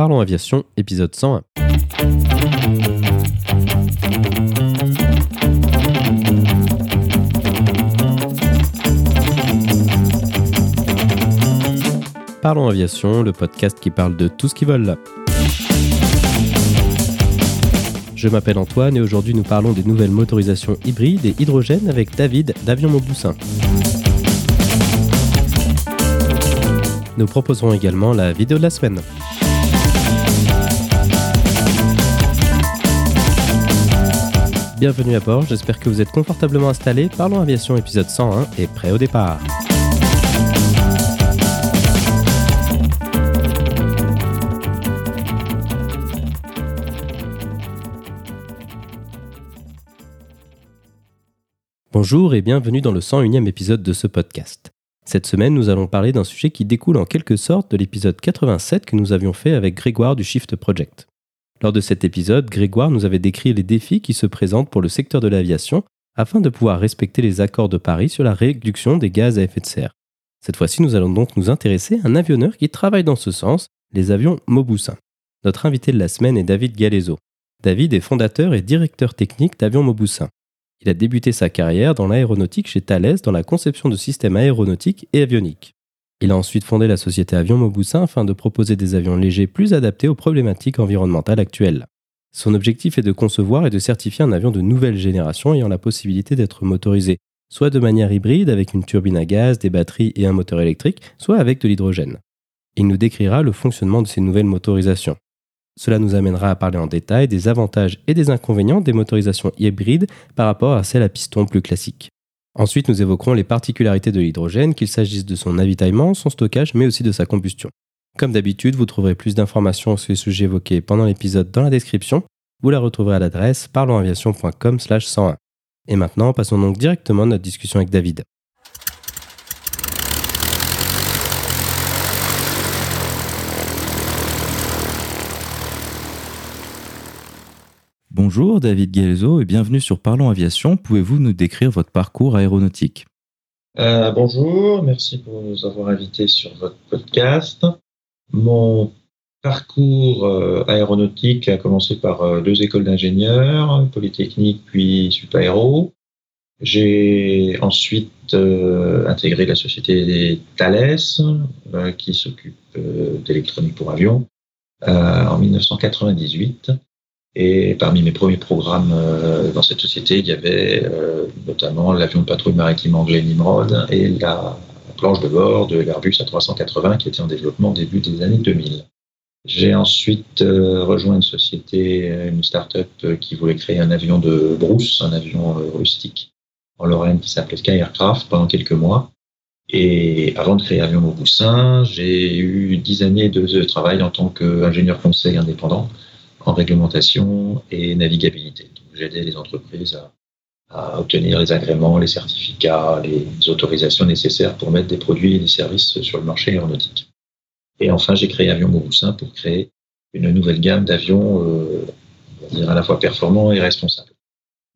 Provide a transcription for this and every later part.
Parlons Aviation, épisode 101. Parlons Aviation, le podcast qui parle de tout ce qui vole. Je m'appelle Antoine et aujourd'hui nous parlons des nouvelles motorisations hybrides et hydrogène avec David d'Avion Mauboussin. Nous proposerons également la vidéo de la semaine. Bienvenue à bord, j'espère que vous êtes confortablement installés. Parlons Aviation épisode 101 et prêt au départ. Bonjour et bienvenue dans le 101e épisode de ce podcast. Cette semaine, nous allons parler d'un sujet qui découle en quelque sorte de l'épisode 87 que nous avions fait avec Grégoire du Shift Project. Lors de cet épisode, Grégoire nous avait décrit les défis qui se présentent pour le secteur de l'aviation afin de pouvoir respecter les accords de Paris sur la réduction des gaz à effet de serre. Cette fois-ci, nous allons donc nous intéresser à un avionneur qui travaille dans ce sens, les avions Mauboussin. Notre invité de la semaine est David Galezo. David est fondateur et directeur technique d'Avions Mauboussin. Il a débuté sa carrière dans l'aéronautique chez Thales dans la conception de systèmes aéronautiques et avioniques. Il a ensuite fondé la société Avion Mauboussin afin de proposer des avions légers plus adaptés aux problématiques environnementales actuelles. Son objectif est de concevoir et de certifier un avion de nouvelle génération ayant la possibilité d'être motorisé soit de manière hybride avec une turbine à gaz, des batteries et un moteur électrique, soit avec de l'hydrogène. Il nous décrira le fonctionnement de ces nouvelles motorisations. Cela nous amènera à parler en détail des avantages et des inconvénients des motorisations hybrides par rapport à celles à piston plus classiques. Ensuite, nous évoquerons les particularités de l'hydrogène, qu'il s'agisse de son avitaillement, son stockage, mais aussi de sa combustion. Comme d'habitude, vous trouverez plus d'informations sur les sujets évoqués pendant l'épisode dans la description. Vous la retrouverez à l'adresse parlonsaviation.com/101. Et maintenant, passons donc directement à notre discussion avec David. Bonjour David Guelzo et bienvenue sur Parlons Aviation. Pouvez-vous nous décrire votre parcours aéronautique? Euh, Bonjour, merci pour nous avoir invités sur votre podcast. Mon parcours euh, aéronautique a commencé par euh, deux écoles d'ingénieurs, Polytechnique puis Supaéro. J'ai ensuite intégré la société Thales qui s'occupe d'électronique pour avions en 1998. Et parmi mes premiers programmes euh, dans cette société, il y avait euh, notamment l'avion de patrouille maritime anglais Nimrod et la planche de bord de l'Airbus A380 qui était en développement au début des années 2000. J'ai ensuite euh, rejoint une société, une start-up qui voulait créer un avion de brousse, un avion rustique en Lorraine qui s'appelait Sky Aircraft pendant quelques mois. Et avant de créer Avion Mauboussin, j'ai eu dix années de travail en tant qu'ingénieur conseil indépendant en réglementation et navigabilité. J'aidais les entreprises à, obtenir les agréments, les certificats, les autorisations nécessaires pour mettre des produits et des services sur le marché aéronautique. Et enfin, j'ai créé Avion Mauboussin pour créer une nouvelle gamme d'avions euh, à la fois performants et responsables.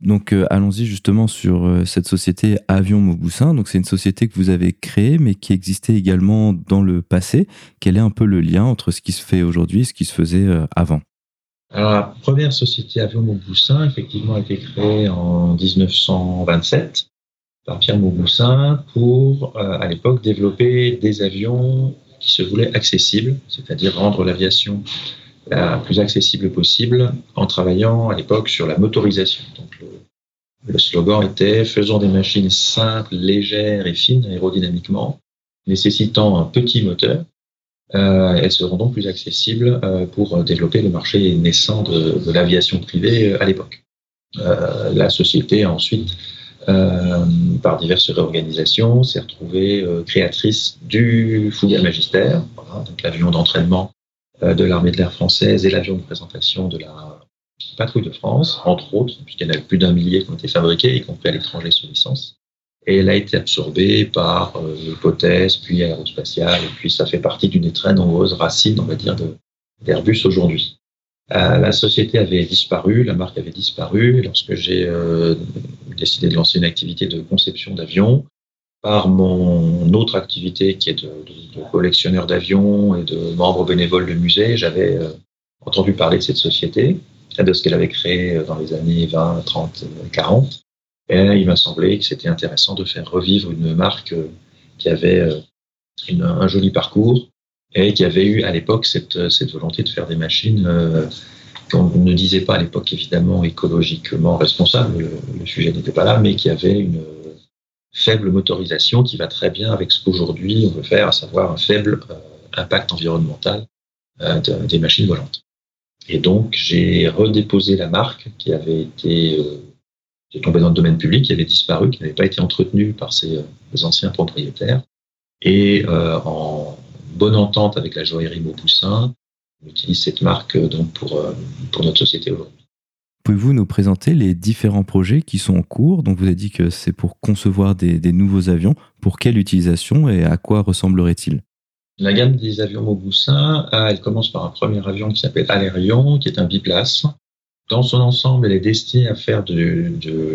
Donc euh, allons-y justement sur euh, cette société Avion Mauboussin. Donc c'est une société que vous avez créée mais qui existait également dans le passé. Quel est un peu le lien entre ce qui se fait aujourd'hui et ce qui se faisait avant? Alors, la première société Avion Mauboussin, effectivement, a été créée en 1927 par Pierre Mauboussin pour, euh, à l'époque, développer des avions qui se voulaient accessibles, c'est-à-dire rendre l'aviation la plus accessible possible en travaillant à l'époque sur la motorisation. Donc, le, slogan était faisons des machines simples, légères et fines aérodynamiquement, nécessitant un petit moteur elles seront donc plus accessibles euh, pour développer le marché naissant de, de l'aviation privée euh, à l'époque. la société ensuite, par diverses réorganisations, s'est retrouvée créatrice du Fouga Magistère, voilà, donc l'avion d'entraînement de l'armée de l'air française et l'avion de présentation de la patrouille de France, entre autres, puisqu'il y en a plus d'un millier qui ont été fabriqués, y compris à l'étranger sous licence et elle a été absorbée par euh, l'hypothèse, puis aérospatiale, et puis ça fait partie d'une très nombreuse racine, on va dire, d'Airbus aujourd'hui. Euh, la société avait disparu, la marque avait disparu, lorsque j'ai euh, décidé de lancer une activité de conception d'avions par mon autre activité qui est de, collectionneur d'avions et de membre bénévole de musée, j'avais euh, entendu parler de cette société, de ce qu'elle avait créé dans les années 20, 30, 40. Et il m'a semblé que c'était intéressant de faire revivre une marque euh, qui avait euh, un joli parcours et qui avait eu à l'époque cette, volonté de faire des machines qu'on ne disait pas à l'époque évidemment écologiquement responsable, le sujet n'était pas là, mais qui avait une faible motorisation qui va très bien avec ce qu'aujourd'hui on veut faire, à savoir un faible euh, impact environnemental euh, des machines volantes. Et donc j'ai redéposé la marque qui avait été euh, tombée dans le domaine public, qui avait disparu, qui n'avait pas été entretenue par ses anciens propriétaires. Et en bonne entente avec la joaillerie Maupoussin, on utilise cette marque donc pour, pour notre société aujourd'hui. Pouvez-vous nous présenter les différents projets qui sont en cours? Donc vous avez dit que c'est pour concevoir des, nouveaux avions. Pour quelle utilisation et à quoi ressemblerait-il? La gamme des avions Mauboussin, euh, elle commence par un premier avion qui s'appelle Alérion, qui est un biplace. Dans son ensemble, elle est destinée à faire de,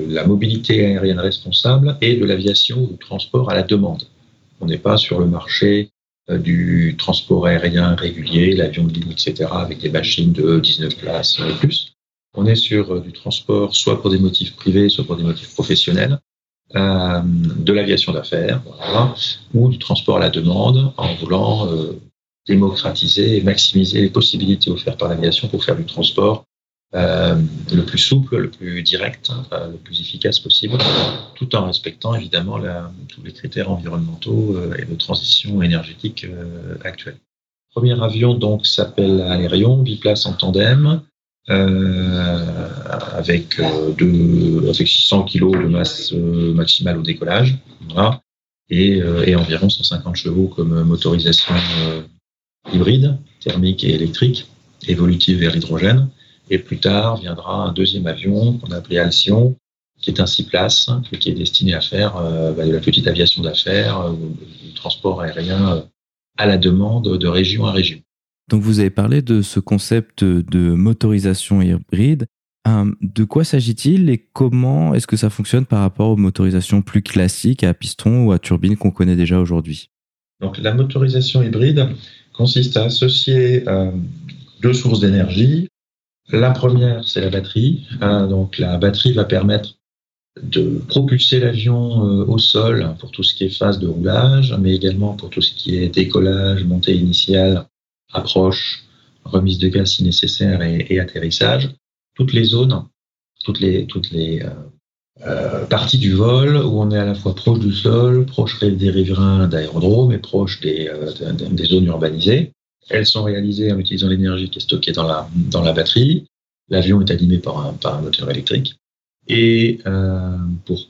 la mobilité aérienne responsable et de l'aviation ou du transport à la demande. On n'est pas sur le marché euh, du transport aérien régulier, l'avion de ligne, etc., avec des machines de 19 places et plus. On est sur euh, du transport soit pour des motifs privés, soit pour des motifs professionnels, euh, de l'aviation d'affaires, ou du transport à la demande en voulant euh, démocratiser et maximiser les possibilités offertes par l'aviation pour faire du transport le plus souple, le plus direct, le plus efficace possible, tout en respectant évidemment tous les critères environnementaux et de transition énergétique actuels. Le premier avion donc s'appelle Alérion, biplace en tandem, euh, avec, euh, deux, avec 600 kg de masse euh, maximale au décollage, voilà, et, et, environ 150 chevaux comme motorisation hybride, thermique et électrique, évolutive vers l'hydrogène. Et plus tard viendra un deuxième avion qu'on a appelé Alcyon, qui est un six places, qui est destiné à faire bah, de la petite aviation d'affaires, du transport aérien à la demande de région à région. Donc vous avez parlé de ce concept de motorisation hybride. Euh, de quoi s'agit-il et comment est-ce que ça fonctionne par rapport aux motorisations plus classiques à piston ou à turbine qu'on connaît déjà aujourd'hui? Donc la motorisation hybride consiste à associer euh, deux sources d'énergie. La première, c'est la batterie. Euh, donc la batterie va permettre de propulser l'avion au sol pour tout ce qui est phase de roulage, mais également pour tout ce qui est décollage, montée initiale approche, remise de gaz si nécessaire et, atterrissage, toutes les zones, toutes les, toutes les euh, euh, parties du vol où on est à la fois proche du sol, proche des riverains d'aérodromes et proche des, euh, des, zones urbanisées. Elles sont réalisées en utilisant l'énergie qui est stockée dans la, dans la batterie. L'avion est animé par un, par un moteur électrique. Et pour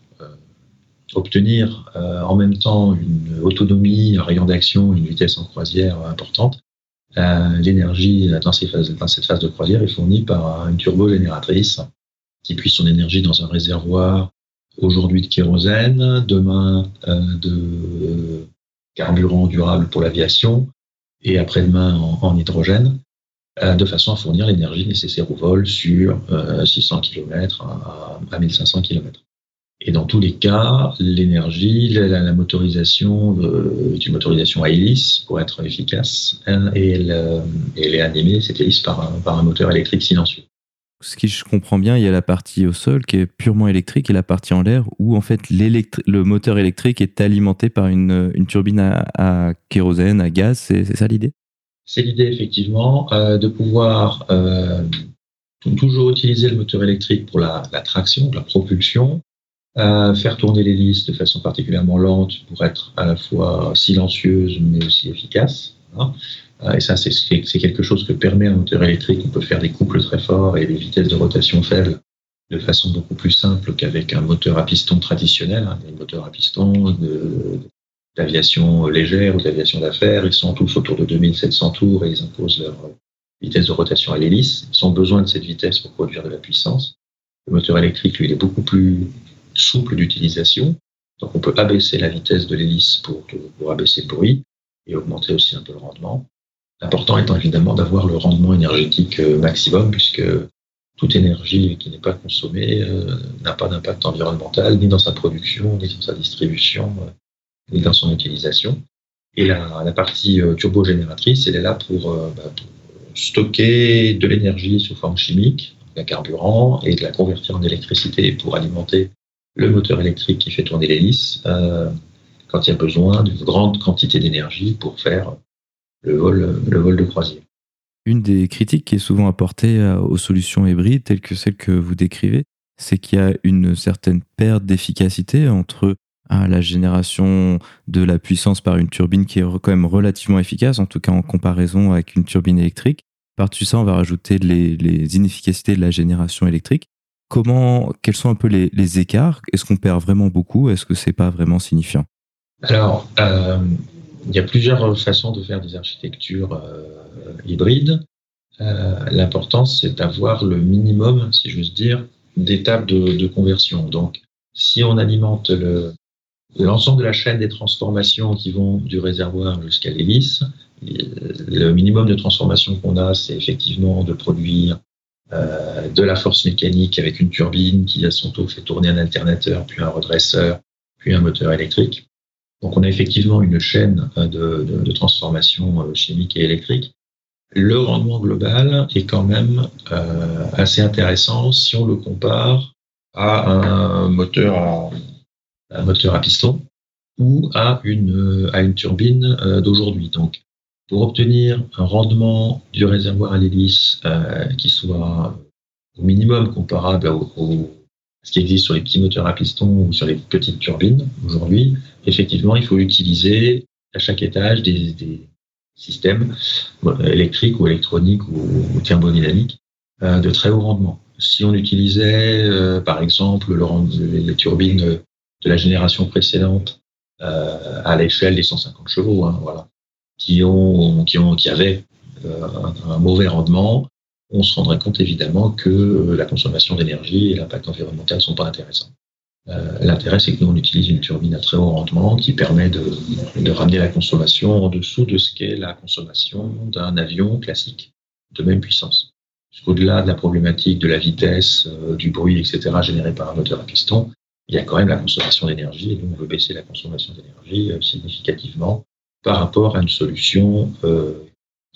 obtenir en même temps une autonomie, un rayon d'action, une vitesse en croisière importante, euh, l'énergie dans, dans, cette phase de croisière est fournie par une turbogénératrice qui puise son énergie dans un réservoir aujourd'hui de kérosène, demain euh, de carburant durable pour l'aviation et après-demain en, hydrogène, euh, de façon à fournir l'énergie nécessaire au vol sur 600 km à, à 1500 km. Et dans tous les cas, l'énergie, la, motorisation euh, est une motorisation à hélice pour être efficace hein, et elle, euh, elle est animée, cette hélice, par un, par un moteur électrique silencieux. Ce qui je comprends bien, il y a la partie au sol qui est purement électrique et la partie en l'air où en fait le moteur électrique est alimenté par une, turbine à, kérosène, à gaz. C'est ça l'idée? C'est l'idée effectivement euh, de pouvoir euh, toujours utiliser le moteur électrique pour la, traction, la propulsion, faire tourner l'hélice de façon particulièrement lente pour être à la fois silencieuse mais aussi efficace. Hein. Euh, et ça, c'est quelque chose que permet un moteur électrique. On peut faire des couples très forts et des vitesses de rotation faibles de façon beaucoup plus simple qu'avec un moteur à piston traditionnel. Hein. Des moteurs à piston d'aviation légère ou d'aviation d'affaires, ils sont tous autour de 2700 tours et ils imposent leur vitesse de rotation à l'hélice. Ils ont besoin de cette vitesse pour produire de la puissance. Le moteur électrique, lui, il est beaucoup plus souple d'utilisation. Donc on peut abaisser la vitesse de l'hélice pour, pour abaisser le bruit et augmenter aussi un peu le rendement. L'important étant évidemment d'avoir le rendement énergétique euh, maximum puisque toute énergie qui n'est pas consommée euh, n'a pas d'impact environnemental ni dans sa production ni dans sa distribution. et dans son utilisation. Et la, partie turbogénératrice, elle est là pour, bah, pour stocker de l'énergie sous forme chimique, un carburant, et de la convertir en électricité pour alimenter le moteur électrique qui fait tourner l'hélice euh, quand il y a besoin d'une grande quantité d'énergie pour faire le vol, le vol de croisière. Une des critiques qui est souvent apportée euh, aux solutions hybrides telles que celles que vous décrivez, c'est qu'il y a une certaine perte d'efficacité entre euh, la génération de la puissance par une turbine qui est quand même relativement efficace, en tout cas en comparaison avec une turbine électrique. Par-dessus ça, on va rajouter les, les, inefficacités de la génération électrique. Comment, quels sont un peu les, les écarts? Est-ce qu'on perd vraiment beaucoup? Est-ce que c'est pas vraiment signifiant? Alors, euh, il y a plusieurs façons de faire des architectures euh, hybrides. Euh, L'important, c'est d'avoir le minimum, si j'ose dire, d'étapes de, de, conversion. Donc, si on alimente l'ensemble de la chaîne des transformations qui vont du réservoir jusqu'à l'hélice, le minimum de transformation qu'on a, c'est effectivement de produire euh, de la force mécanique avec une turbine qui à son tour fait tourner un alternateur, puis un redresseur, puis un moteur électrique. Donc on a effectivement une chaîne euh, de, de, de transformation euh, chimique et électrique. Le rendement global est quand même euh, assez intéressant si on le compare à un moteur à, un moteur à piston ou à une, à une turbine d'aujourd'hui. Donc pour obtenir un rendement du réservoir à l'hélice euh, qui soit au minimum comparable au, au, ce qui existe sur les petits moteurs à piston ou sur les petites turbines aujourd'hui, effectivement, il faut utiliser à chaque étage des, des systèmes électriques ou électroniques ou, thermodynamiques euh, de très haut rendement. Si on utilisait, euh, par exemple, le, les turbines de la génération précédente euh, à l'échelle des 150 chevaux, hein, voilà, qui, ont, qui, ont, qui avaient euh, un, mauvais rendement, on se rendrait compte évidemment que euh, la consommation d'énergie et l'impact environnemental ne sont pas intéressants. Euh, L'intérêt, c'est que nous, on utilise une turbine à très haut rendement qui permet de, ramener la consommation en dessous de ce qu'est la consommation d'un avion classique de même puissance. Au-delà de la problématique de la vitesse, euh, du bruit, etc., généré par un moteur à piston, il y a quand même la consommation d'énergie et nous, on veut baisser la consommation d'énergie significativement par rapport à une solution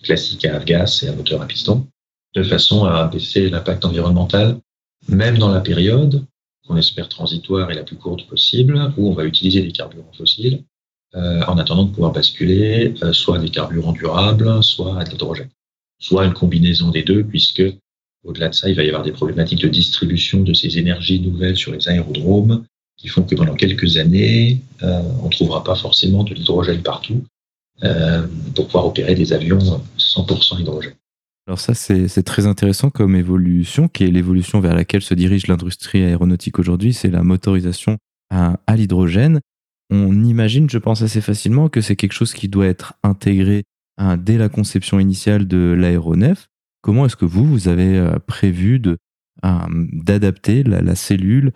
classique à gaz et à moteur à piston, de façon à baisser l'impact environnemental, même dans la période qu'on espère transitoire et la plus courte possible, où on va utiliser des carburants fossiles, euh, en attendant de pouvoir basculer euh, soit à des carburants durables, soit à l'hydrogène, soit une combinaison des deux, puisque au-delà de ça, il va y avoir des problématiques de distribution de ces énergies nouvelles sur les aérodromes, qui font que pendant quelques années, euh, on ne trouvera pas forcément de l'hydrogène partout, pour pouvoir opérer des avions 100% hydrogène. Alors ça, c'est très intéressant comme évolution, qui est l'évolution vers laquelle se dirige l'industrie aéronautique aujourd'hui, c'est la motorisation à, à l'hydrogène. On imagine, je pense assez facilement, que c'est quelque chose qui doit être intégré à, dès la conception initiale de l'aéronef. Comment est-ce que vous, vous avez euh, prévu de d'adapter la, la, cellule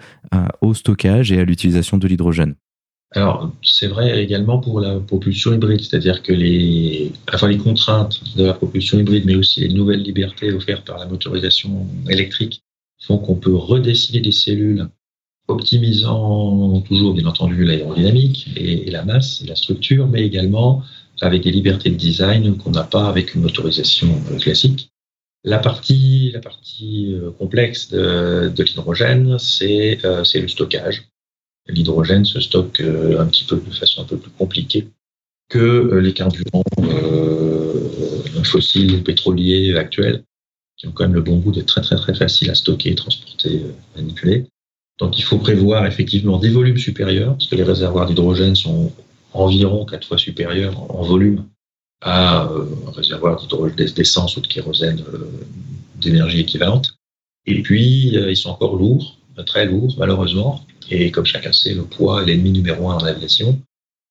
au stockage et à l'utilisation de l'hydrogène? Alors, c'est vrai également pour la propulsion hybride, c'est-à-dire que les, enfin, les contraintes de la propulsion hybride, mais aussi les nouvelles libertés offertes par la motorisation électrique font qu'on peut redessiner des cellules optimisant toujours, bien entendu, l'aérodynamique et, la masse et la structure, mais également avec des libertés de design qu'on n'a pas avec une motorisation euh, classique. La partie, la partie euh, complexe de, de l'hydrogène, c'est euh, le stockage l'hydrogène se stocke euh, un petit peu de façon un peu plus compliquée que euh, les carburants euh, fossiles ou pétroliers actuels, qui ont quand même le bon goût d'être très très très faciles à stocker, transporter, manipuler. Donc il faut prévoir effectivement des volumes supérieurs, parce que les réservoirs d'hydrogène sont environ quatre fois supérieurs en volume à un réservoir d'essence ou de kérosène d'énergie équivalente. Et puis, ils sont encore lourds, très lourds, malheureusement, et comme chacun sait, le poids est l'ennemi numéro un en aviation.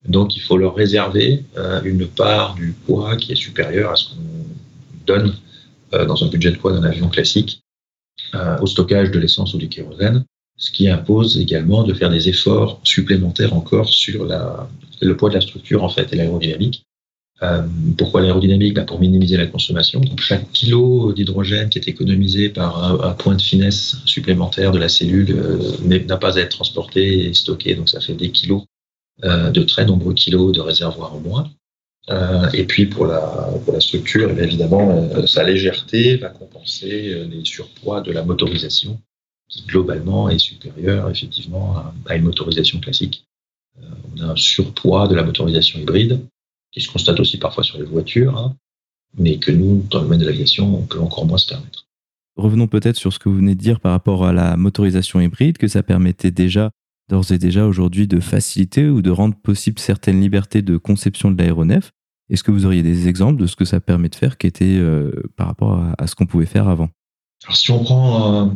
Donc il faut leur réserver euh, une part du poids qui est supérieure à ce qu'on donne euh, dans un budget de poids d'un avion classique euh, au stockage de l'essence ou du kérosène, ce qui impose également de faire des efforts supplémentaires encore sur le poids de la structure en fait et l'aérodynamique euh, pourquoi l'aérodynamique? Bah Pour minimiser la consommation. Donc chaque kilo d'hydrogène qui est économisé par un, point de finesse supplémentaire de la cellule euh, n'a pas à être transporté et stocké, donc ça fait des kilos de très nombreux kilos de réservoir en moins. et puis pour la, pour la structure, eh évidemment, sa légèreté va compenser les surpoids de la motorisation, qui globalement est supérieure effectivement à, une motorisation classique. on a un surpoids de la motorisation hybride, qui se constate aussi parfois sur les voitures, hein, mais que nous, dans le domaine de l'aviation, on peut encore moins se permettre. Revenons peut-être sur ce que vous venez de dire par rapport à la motorisation hybride, que ça permettait déjà, d'ores et déjà aujourd'hui, de faciliter ou de rendre possible certaines libertés de conception de l'aéronef. Est-ce que vous auriez des exemples de ce que ça permet de faire qui était euh, par rapport à, ce qu'on pouvait faire avant? Alors, si on prend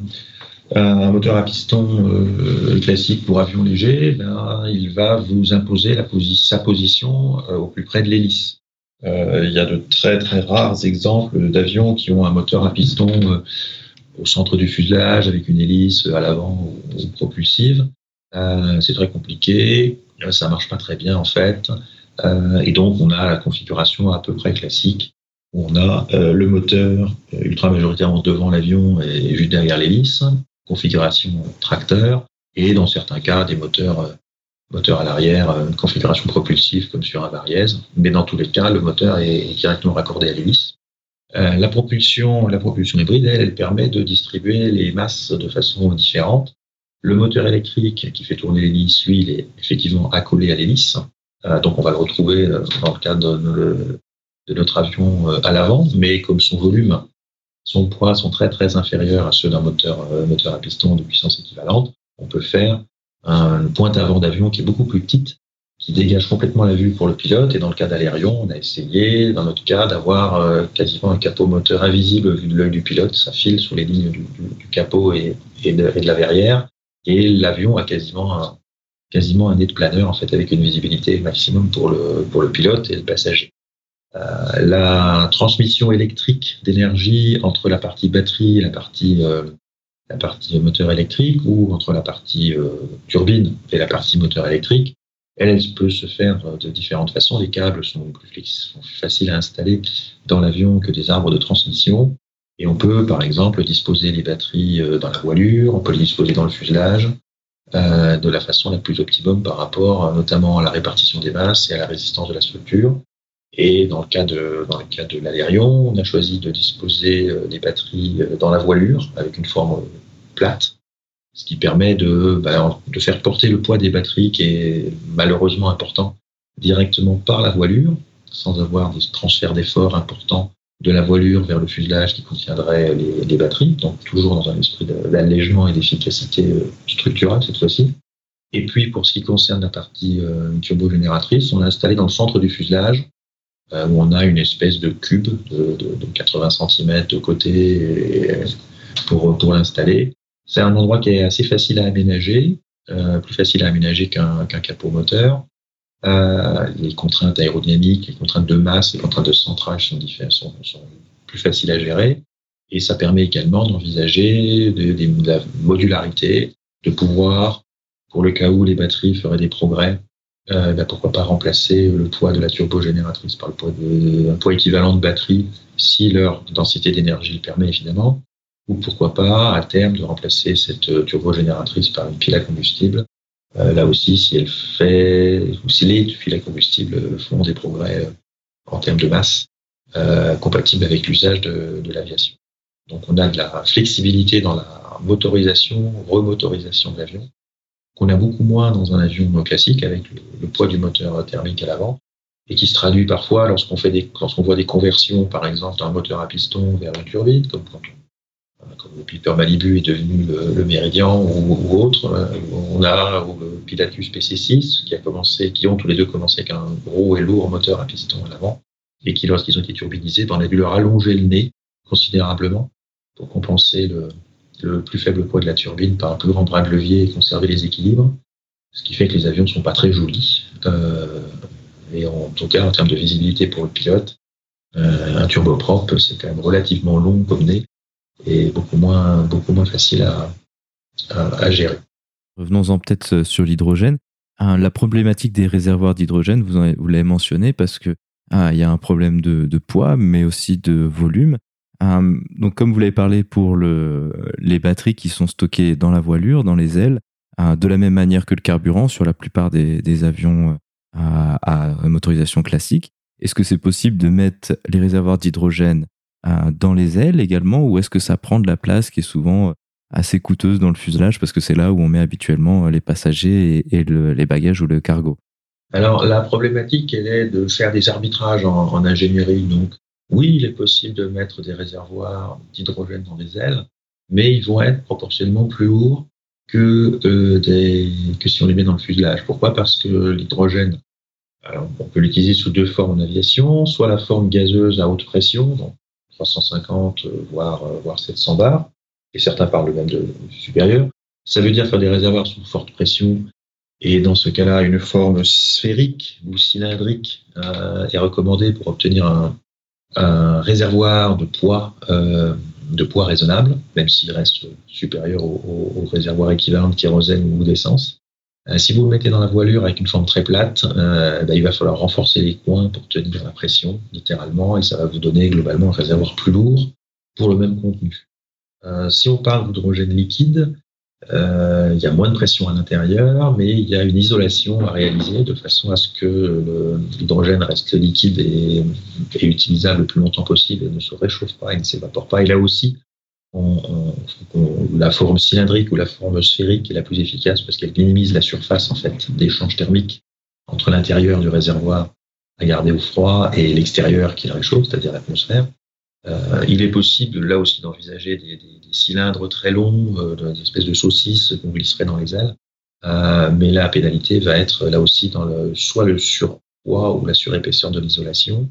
un, moteur à piston euh, classique pour avion léger, ben, il va vous imposer la sa position euh, au plus près de l'hélice. Euh, il y a de très très rares exemples d'avions qui ont un moteur à piston euh, au centre du fuselage avec une hélice à l'avant ou, propulsive. Euh, c'est très compliqué, ça marche pas très bien en fait. et donc on a la configuration à peu près classique on a le moteur ultra majoritairement devant l'avion et juste derrière l'hélice, configuration tracteur, et dans certains cas des moteurs moteur à l'arrière, une configuration propulsive comme sur un Variez, mais dans tous les cas, le moteur est directement raccordé à l'hélice. Euh, la propulsion, la propulsion hybride, elle, permet de distribuer les masses de façon différente. Le moteur électrique qui fait tourner l'hélice, lui, il est effectivement accolé à l'hélice. Euh, donc on va le retrouver euh, dans le cadre de, de notre avion euh, à l'avant, mais comme son volume, son poids sont très très inférieurs à ceux d'un moteur, euh, moteur à piston de puissance équivalente, on peut faire une pointe avant d'avion qui est beaucoup plus petite, qui dégage complètement la vue pour le pilote. Et dans le cas d'Alérion, on a essayé, dans notre cas, d'avoir euh, quasiment un capot moteur invisible vu de l'œil du pilote. Ça file sous les lignes du, capot et, de, la verrière. Et l'avion a quasiment un, quasiment un nez de planeur, en fait, avec une visibilité maximum pour le, pour le pilote et le passager. Euh, la transmission électrique d'énergie entre la partie batterie et la partie euh, la partie moteur électrique ou entre la partie euh, turbine et la partie moteur électrique, elle, peut se faire de différentes façons. Les câbles sont plus, sont faciles à installer dans l'avion que des arbres de transmission. Et on peut, par exemple, disposer les batteries dans la voilure, on peut les disposer dans le fuselage, euh, de la façon la plus optimum par rapport notamment à la répartition des masses et à la résistance de la structure. Et dans le cas de, dans le cas de l'Alérion, on a choisi de disposer des batteries dans la voilure avec une forme plate, ce qui permet de, bah, de faire porter le poids des batteries qui est malheureusement important directement par la voilure, sans avoir des transferts d'efforts importants de la voilure vers le fuselage qui contiendrait les, batteries, donc toujours dans un esprit d'allègement et d'efficacité euh, structurelle cette fois-ci. Et puis pour ce qui concerne la partie euh, turbo-génératrice, on l'a installé dans le centre du fuselage, euh, où on a une espèce de cube de, 80 cm de côté pour, pour l'installer. C'est un endroit qui est assez facile à aménager, euh, plus facile à aménager qu'un capot moteur. Euh, les contraintes aérodynamiques, les contraintes de masse, les contraintes de centrage sont, sont, sont plus faciles à gérer. Et ça permet également d'envisager de, de, la modularité, de pouvoir, pour le cas où les batteries feraient des progrès, euh, bah pourquoi pas remplacer le poids de la turbogénératrice par le poids de, un poids équivalent de batterie, si leur densité d'énergie le permet évidemment ou pourquoi pas à terme de remplacer cette euh, turbogénératrice par une pile à combustible. Euh, là aussi, si elle fait, ou si les piles à combustible font des progrès euh, en termes de masse compatibles avec l'usage de, l'aviation. Donc on a de la flexibilité dans la motorisation, remotorisation de l'avion, qu'on a beaucoup moins dans un avion classique avec le, poids du moteur thermique à l'avant, et qui se traduit parfois lorsqu'on fait des, lorsqu'on voit des conversions, par exemple, d'un moteur à piston vers une turbine, comme quand comme le Piper Malibu est devenu le, Méridien ou, autre. Euh, on a le Pilatus PC6 qui a commencé, qui ont tous les deux commencé avec un gros et lourd moteur à piston à l'avant et qui, lorsqu'ils ont été turbinisés, ben, on a dû leur allonger le nez considérablement pour compenser le, plus faible poids de la turbine par un plus grand bras de levier et conserver les équilibres. Ce qui fait que les avions ne sont pas très jolis. Euh, et en tout cas, en termes de visibilité pour le pilote, euh, un turboprop, c'est quand même relativement long comme nez et beaucoup moins, beaucoup moins facile à, à, gérer. Revenons-en peut-être euh, sur l'hydrogène. Hein, la problématique des réservoirs d'hydrogène, vous, l'avez mentionné parce que ah, il y a un problème de, poids, mais aussi de volume. Hum, donc, comme vous l'avez parlé pour le, les batteries qui sont stockées dans la voilure, dans les ailes, de la même manière que le carburant sur la plupart des, avions à, à, motorisation classique. Est-ce que c'est possible de mettre les réservoirs d'hydrogène dans les ailes également ou est-ce que ça prend de la place qui est souvent assez coûteuse dans le fuselage parce que c'est là où on met habituellement les passagers et, les bagages ou le cargo? Alors la problématique, elle est de faire des arbitrages en, ingénierie. Donc oui, il est possible de mettre des réservoirs d'hydrogène dans les ailes, mais ils vont être proportionnellement plus lourds que, euh, des, que si on les met dans le fuselage. Pourquoi? Parce que l'hydrogène, on peut l'utiliser sous deux formes en aviation, soit la forme gazeuse à haute pression, donc 350 voire, voire 700 bars, et certains parlent même de supérieur. Ça veut dire faire des réservoirs sous forte pression. Et dans ce cas-là, une forme sphérique ou cylindrique euh, est recommandée pour obtenir un, un réservoir de poids, euh, de poids raisonnable, même s'il reste supérieur au, réservoir équivalent de kérosène ou d'essence. Euh, si vous le mettez dans la voilure avec une forme très plate, ben, il va falloir renforcer les coins pour tenir la pression, littéralement, et ça va vous donner globalement un réservoir plus lourd pour le même contenu. Euh, si on parle d'hydrogène liquide, il y a moins de pression à l'intérieur, mais il y a une isolation à réaliser de façon à ce que l'hydrogène reste liquide et, utilisable le plus longtemps possible et ne se réchauffe pas et ne s'évapore pas. Et là aussi, la forme cylindrique ou la forme sphérique est la plus efficace parce qu'elle minimise la surface en fait d'échange thermique entre l'intérieur du réservoir à garder au froid et l'extérieur qui le réchauffe, c'est-à-dire l'atmosphère. Euh, il est possible là aussi d'envisager des, des, des, cylindres très longs, euh, des espèces de saucisses qu'on glisserait dans les ailes. Euh, mais la pénalité va être là aussi dans le, soit le surpoids ou la surépaisseur de l'isolation,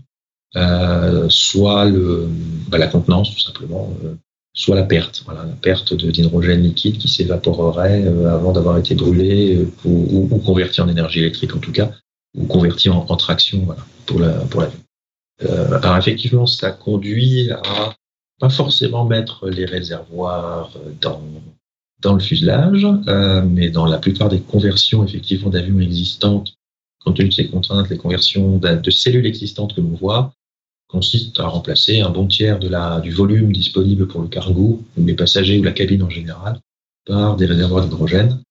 euh, soit le, bah, la contenance tout simplement, euh, soit la perte, voilà, la perte d'hydrogène liquide qui s'évaporerait euh, avant d'avoir été brûlé ou, ou, converti en énergie électrique en tout cas, ou converti en, en traction voilà, pour la pour l'avion. Euh, alors effectivement, ça conduit à pas forcément mettre les réservoirs dans dans le fuselage, euh, mais dans la plupart des conversions effectivement d'avions existantes, compte tenu de ces contraintes, les conversions de cellules existantes que l'on voit consistent à remplacer un bon tiers de la, du volume disponible pour le cargo, ou les passagers ou la cabine en général, par des réservoirs d'hydrogène.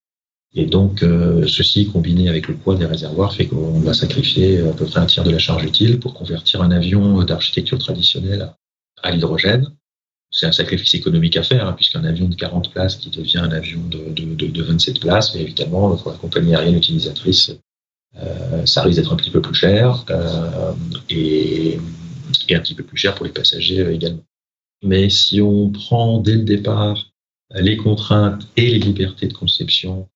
Et donc, euh, ceci combiné avec le poids des réservoirs fait qu'on va sacrifier à peu près un tiers de la charge utile pour convertir un avion d'architecture traditionnelle à, l'hydrogène. C'est un sacrifice économique à faire, hein, puisqu'un avion de 40 places qui devient un avion de, de, de, de 27 places, mais évidemment, pour la compagnie aérienne utilisatrice, euh, ça risque d'être un petit peu plus cher euh, et, un petit peu plus cher pour les passagers également. Mais si on prend dès le départ les contraintes et les libertés de conception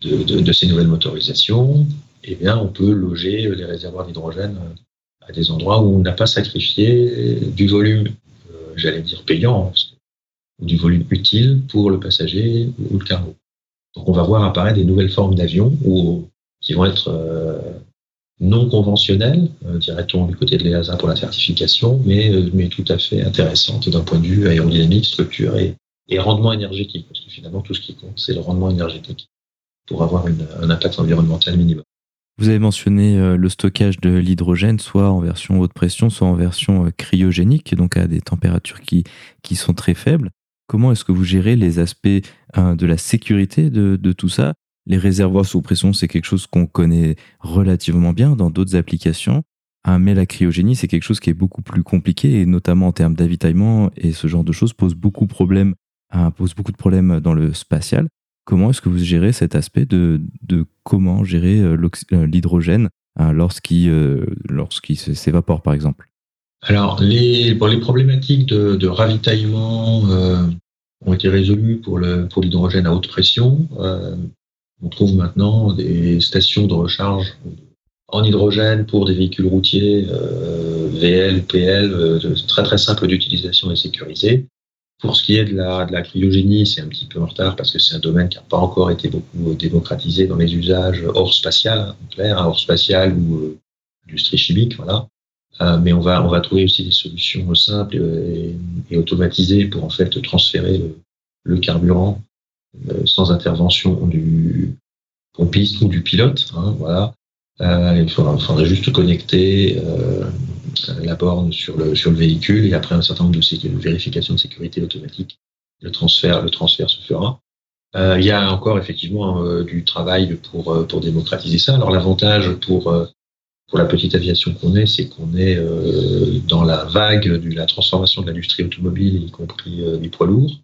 de, de, de, ces nouvelles motorisations, eh bien, on peut loger les réservoirs d'hydrogène à des endroits où on n'a pas sacrifié du volume, euh, j'allais dire payant, ou du volume utile pour le passager ou le cargo. Donc, on va voir apparaître des nouvelles formes d'avions qui vont être euh, non conventionnelles, euh, dirait-on du côté de l'EASA pour la certification, mais, mais tout à fait intéressantes d'un point de vue aérodynamique, structure et rendement énergétique, parce que finalement, tout ce qui compte, c'est le rendement énergétique pour avoir un impact environnemental minimum. Vous avez mentionné euh, le stockage de l'hydrogène, soit en version haute pression, soit en version euh, cryogénique, donc à des températures qui, qui sont très faibles. Comment est-ce que vous gérez les aspects euh, de la sécurité de, de tout ça? Les réservoirs sous pression, c'est quelque chose qu'on connaît relativement bien dans d'autres applications. Mais la cryogénie, c'est quelque chose qui est beaucoup plus compliqué, et notamment en termes d'avitaillement et ce genre de choses pose beaucoup, beaucoup de problèmes dans le spatial. Comment est-ce que vous gérez cet aspect de, comment gérer euh, euh, l'hydrogène euh, lorsqu'il lorsqu'il s'évapore, par exemple? Alors, les, problématiques de, ravitaillement euh, ont été résolues pour l'hydrogène pour à haute pression. Euh, on trouve maintenant des stations de recharge en hydrogène pour des véhicules routiers euh, VL, PL, très très simple d'utilisation et sécurisé. Pour ce qui est de la, de la cryogénie, c'est un petit peu en retard parce que c'est un domaine qui n'a pas encore été beaucoup démocratisé dans les usages hors spatial, hein, clair, hein, hors spatial ou euh, industrie chimique, voilà. Euh, mais on va, on va trouver aussi des solutions simples et, et automatisées pour en fait transférer le, le carburant euh, sans intervention du pompiste ou du pilote, hein, voilà. Euh, il faudra, juste connecter euh, la borne sur le, sur le véhicule et après un certain nombre de, vérifications de sécurité automatique, le transfert, le transfert se fera. il y a encore effectivement du travail pour, pour démocratiser ça. Alors l'avantage pour, pour la petite aviation qu'on est, c'est qu'on est, dans la vague de la transformation de l'industrie automobile, y compris des poids lourds.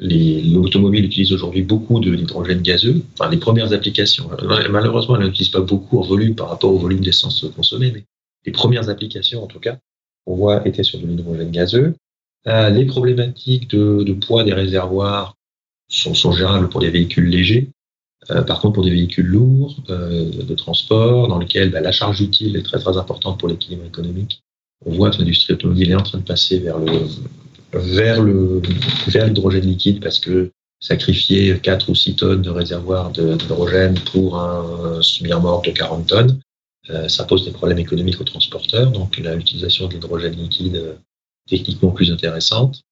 L'automobile utilise aujourd'hui beaucoup de l'hydrogène gazeux. Enfin, les premières applications, malheureusement, elle n'utilise pas beaucoup en volume par rapport au volume d'essence consommé, mais les premières applications, en tout cas, on voit étaient sur de l'hydrogène gazeux. Euh, les problématiques de, poids des réservoirs sont, gérables pour les véhicules légers. Euh, par contre, pour des véhicules lourds euh, de transport, dans lesquels bah, la charge utile est très très importante pour l'équilibre économique, on voit que l'industrie automobile est en train de passer vers le vers le vers l'hydrogène liquide parce que sacrifier 4 ou 6 tonnes de réservoir d'hydrogène pour un semi-remorque de 40 tonnes, euh, ça pose des problèmes économiques aux transporteurs. Donc l'utilisation de l'hydrogène liquide euh, techniquement plus intéressante.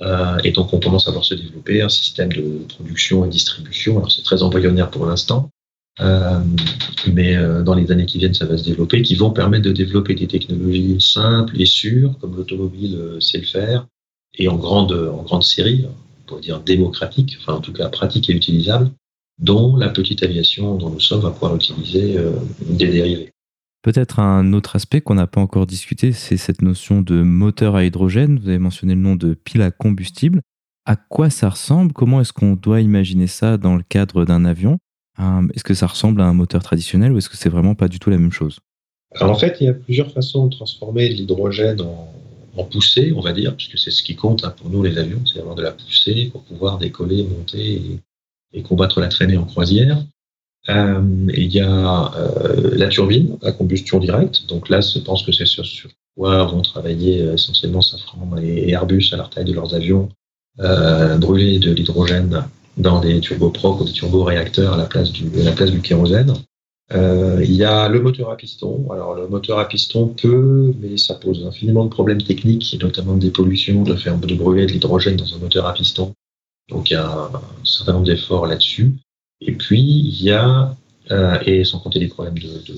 Euh, et donc on commence à voir se développer un système de production et distribution. Alors c'est très embryonnaire pour l'instant, euh, mais euh, dans les années qui viennent, ça va se développer, qui vont permettre de développer des technologies simples et sûres, comme l'automobile sait le faire, et en grande, en grande série, on pourrait dire démocratique, enfin en tout cas pratique et utilisable, dont la petite aviation dont nous sommes va pouvoir utiliser des dérivés. Peut-être un autre aspect qu'on n'a pas encore discuté, c'est cette notion de moteur à hydrogène. Vous avez mentionné le nom de pile à combustible. À quoi ça ressemble? Comment est-ce qu'on doit imaginer ça dans le cadre d'un avion? Euh, Est-ce que ça ressemble à un moteur traditionnel ou est-ce que c'est vraiment pas du tout la même chose? Alors en fait, il y a plusieurs façons de transformer l'hydrogène en, poussée, on va dire, puisque c'est ce qui compte hein, pour nous les avions, c'est avoir de la poussée pour pouvoir décoller, monter et combattre la traînée en croisière. Euh, il y a euh, la turbine à combustion directe. Donc là, je pense que c'est sur, sur quoi vont travailler euh, essentiellement Safran et, Airbus à la taille de leurs avions, euh, brûler de l'hydrogène dans des turboprops ou des turboréacteurs à la place du, à la place du kérosène. Euh, il y a le moteur à piston. Alors le moteur à piston peut, mais ça pose infiniment de problèmes techniques, notamment des pollutions, de faire de brûler de l'hydrogène dans un moteur à piston. Donc il y a un certain nombre d'efforts là-dessus. Et puis, il y a, euh, et sans compter les problèmes de, de,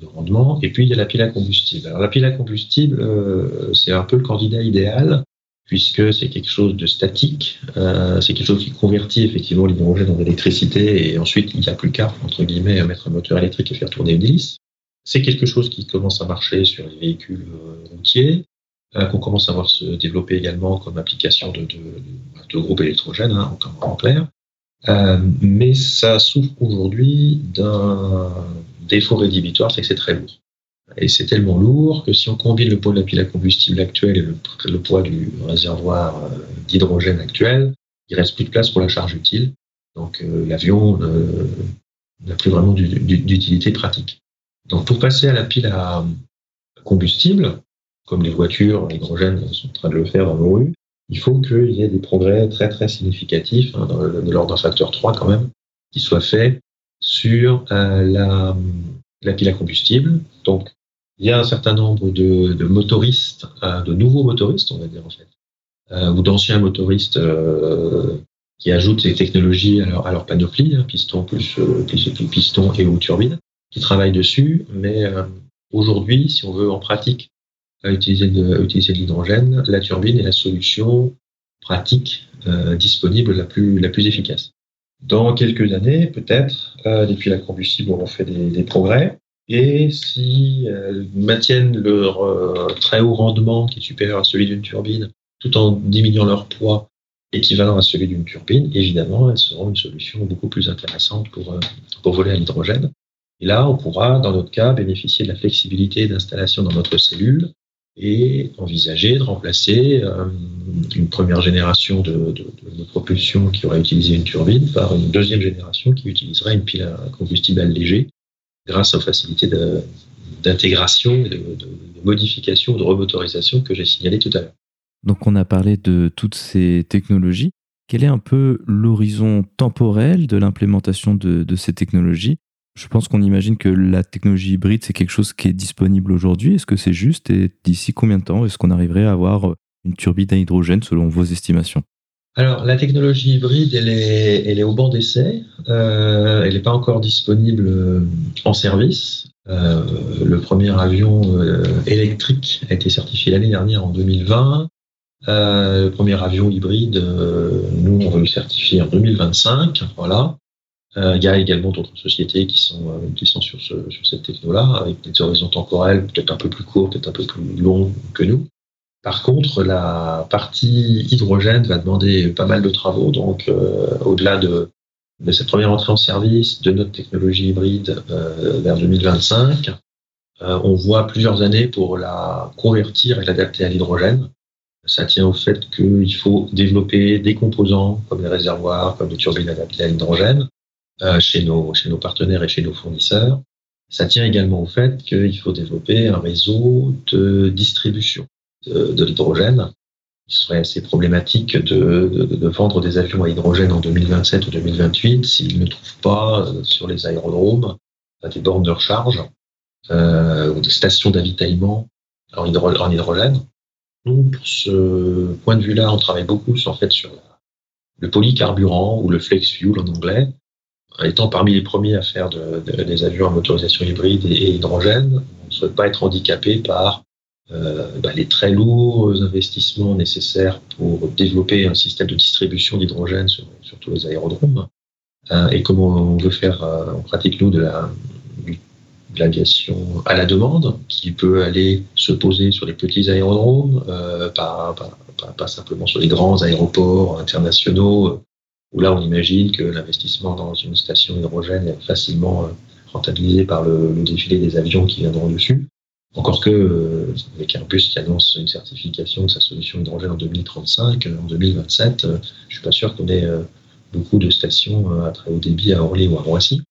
de, rendement, et puis il y a la pile à combustible. Alors, la pile à combustible, euh, c'est un peu le candidat idéal, puisque c'est quelque chose de statique, euh, c'est quelque chose qui convertit effectivement l'hydrogène en électricité, et ensuite, il n'y a plus qu'à, entre guillemets, mettre un moteur électrique et faire tourner une hélice. C'est quelque chose qui commence à marcher sur les véhicules euh, routiers, euh, qu'on commence à voir se développer également comme application de, de, de groupes électrogènes, hein, en, en clair. Euh, mais ça souffre aujourd'hui d'un défaut rédhibitoire, c'est que c'est très lourd. Et c'est tellement lourd que si on combine le poids de la pile à combustible actuelle et le, poids du réservoir euh, d'hydrogène actuel, il reste plus de place pour la charge utile. Donc euh, l'avion n'a plus vraiment d'utilité pratique. Donc pour passer à la pile à combustible, comme les voitures à hydrogène sont en train de le faire dans nos rues, il faut qu'il y ait des progrès très très significatifs, hein, de l'ordre d'un facteur 3 quand même, qui soient faits sur euh, la, la, pile à combustible. Donc, il y a un certain nombre de, de motoristes, euh, de nouveaux motoristes, on va dire en fait, euh, ou d'anciens motoristes euh, qui ajoutent ces technologies à leur, à leur panoplie, hein, piston plus, plus, plus, piston et ou turbine, qui travaillent dessus. Mais aujourd'hui, si on veut en pratique utiliser de, utiliser de l'hydrogène, la turbine est la solution pratique euh, disponible la plus, la plus efficace. Dans quelques années, peut-être, euh, les piles à combustible auront fait des, des progrès. Et si elles maintiennent leur euh, très haut rendement, qui est supérieur à celui d'une turbine, tout en diminuant leur poids équivalent à celui d'une turbine, évidemment, elles seront une solution beaucoup plus intéressante pour, euh, voler à l'hydrogène. Et là, on pourra, dans notre cas, bénéficier de la flexibilité d'installation dans notre cellule et envisager de remplacer euh, une première génération de, propulsion qui aurait utilisé une turbine par une deuxième génération qui utiliserait une pile à combustible léger grâce aux facilités d'intégration, de, de, modification, de remotorisation que j'ai signalé tout à l'heure. Donc on a parlé de toutes ces technologies. Quel est un peu l'horizon temporel de l'implémentation de, de ces technologies? Je pense qu'on imagine que la technologie hybride, c'est quelque chose qui est disponible aujourd'hui. Est-ce que c'est juste? Et d'ici combien de temps? Est-ce qu'on arriverait à avoir une turbine à hydrogène selon vos estimations? Alors, la technologie hybride, elle est, elle est au banc d'essai. Euh, elle n'est pas encore disponible euh, en service. Euh, le premier avion euh, électrique a été certifié l'année dernière en 2020. le premier avion hybride, nous, on veut le certifier en 2025. Voilà. Il y a également d'autres sociétés qui sont, qui sont sur, ce, sur cette techno-là, avec des horizons temporels peut-être un peu plus courts, peut-être un peu plus longs que nous. Par contre, la partie hydrogène va demander pas mal de travaux. Donc, au-delà de, cette première entrée en service de notre technologie hybride euh, vers 2025, euh, on voit plusieurs années pour la convertir et l'adapter à l'hydrogène. Ça tient au fait qu'il faut développer des composants comme les réservoirs, comme les turbines adaptées à l'hydrogène euh, chez, nos, chez nos partenaires et chez nos fournisseurs. Ça tient également au fait qu'il faut développer un réseau de distribution de l'hydrogène il serait assez problématique de, de, vendre des avions à hydrogène en 2027 ou 2028 s'ils ne trouvent pas euh, sur les aérodromes euh, des bornes de recharge euh, ou des stations d'avitaillement en, en, hydrogène. Nous, pour ce point de vue-là, on travaille beaucoup en fait, sur le polycarburant ou le flex fuel en anglais, étant parmi les premiers à faire des avions à motorisation hybride et, et hydrogène, on ne souhaite pas être handicapé par euh, bah, les très lourds investissements nécessaires pour développer un système de distribution d'hydrogène sur, tous les aérodromes. Euh, et comment on veut faire euh, en pratique, nous, de la, l'aviation à la demande, qui peut aller se poser sur les petits aérodromes, pas, pas, simplement sur les grands aéroports internationaux, où là on imagine que l'investissement dans une station hydrogène est facilement rentabilisé par le, le défilé des avions qui viendront dessus. Encore que, euh, avec Airbus qui annonce une certification de sa solution hydrogène en 2035, euh, en 2027, euh, je suis pas sûr qu'on ait beaucoup de stations à très haut débit à Orly ou à Roissy.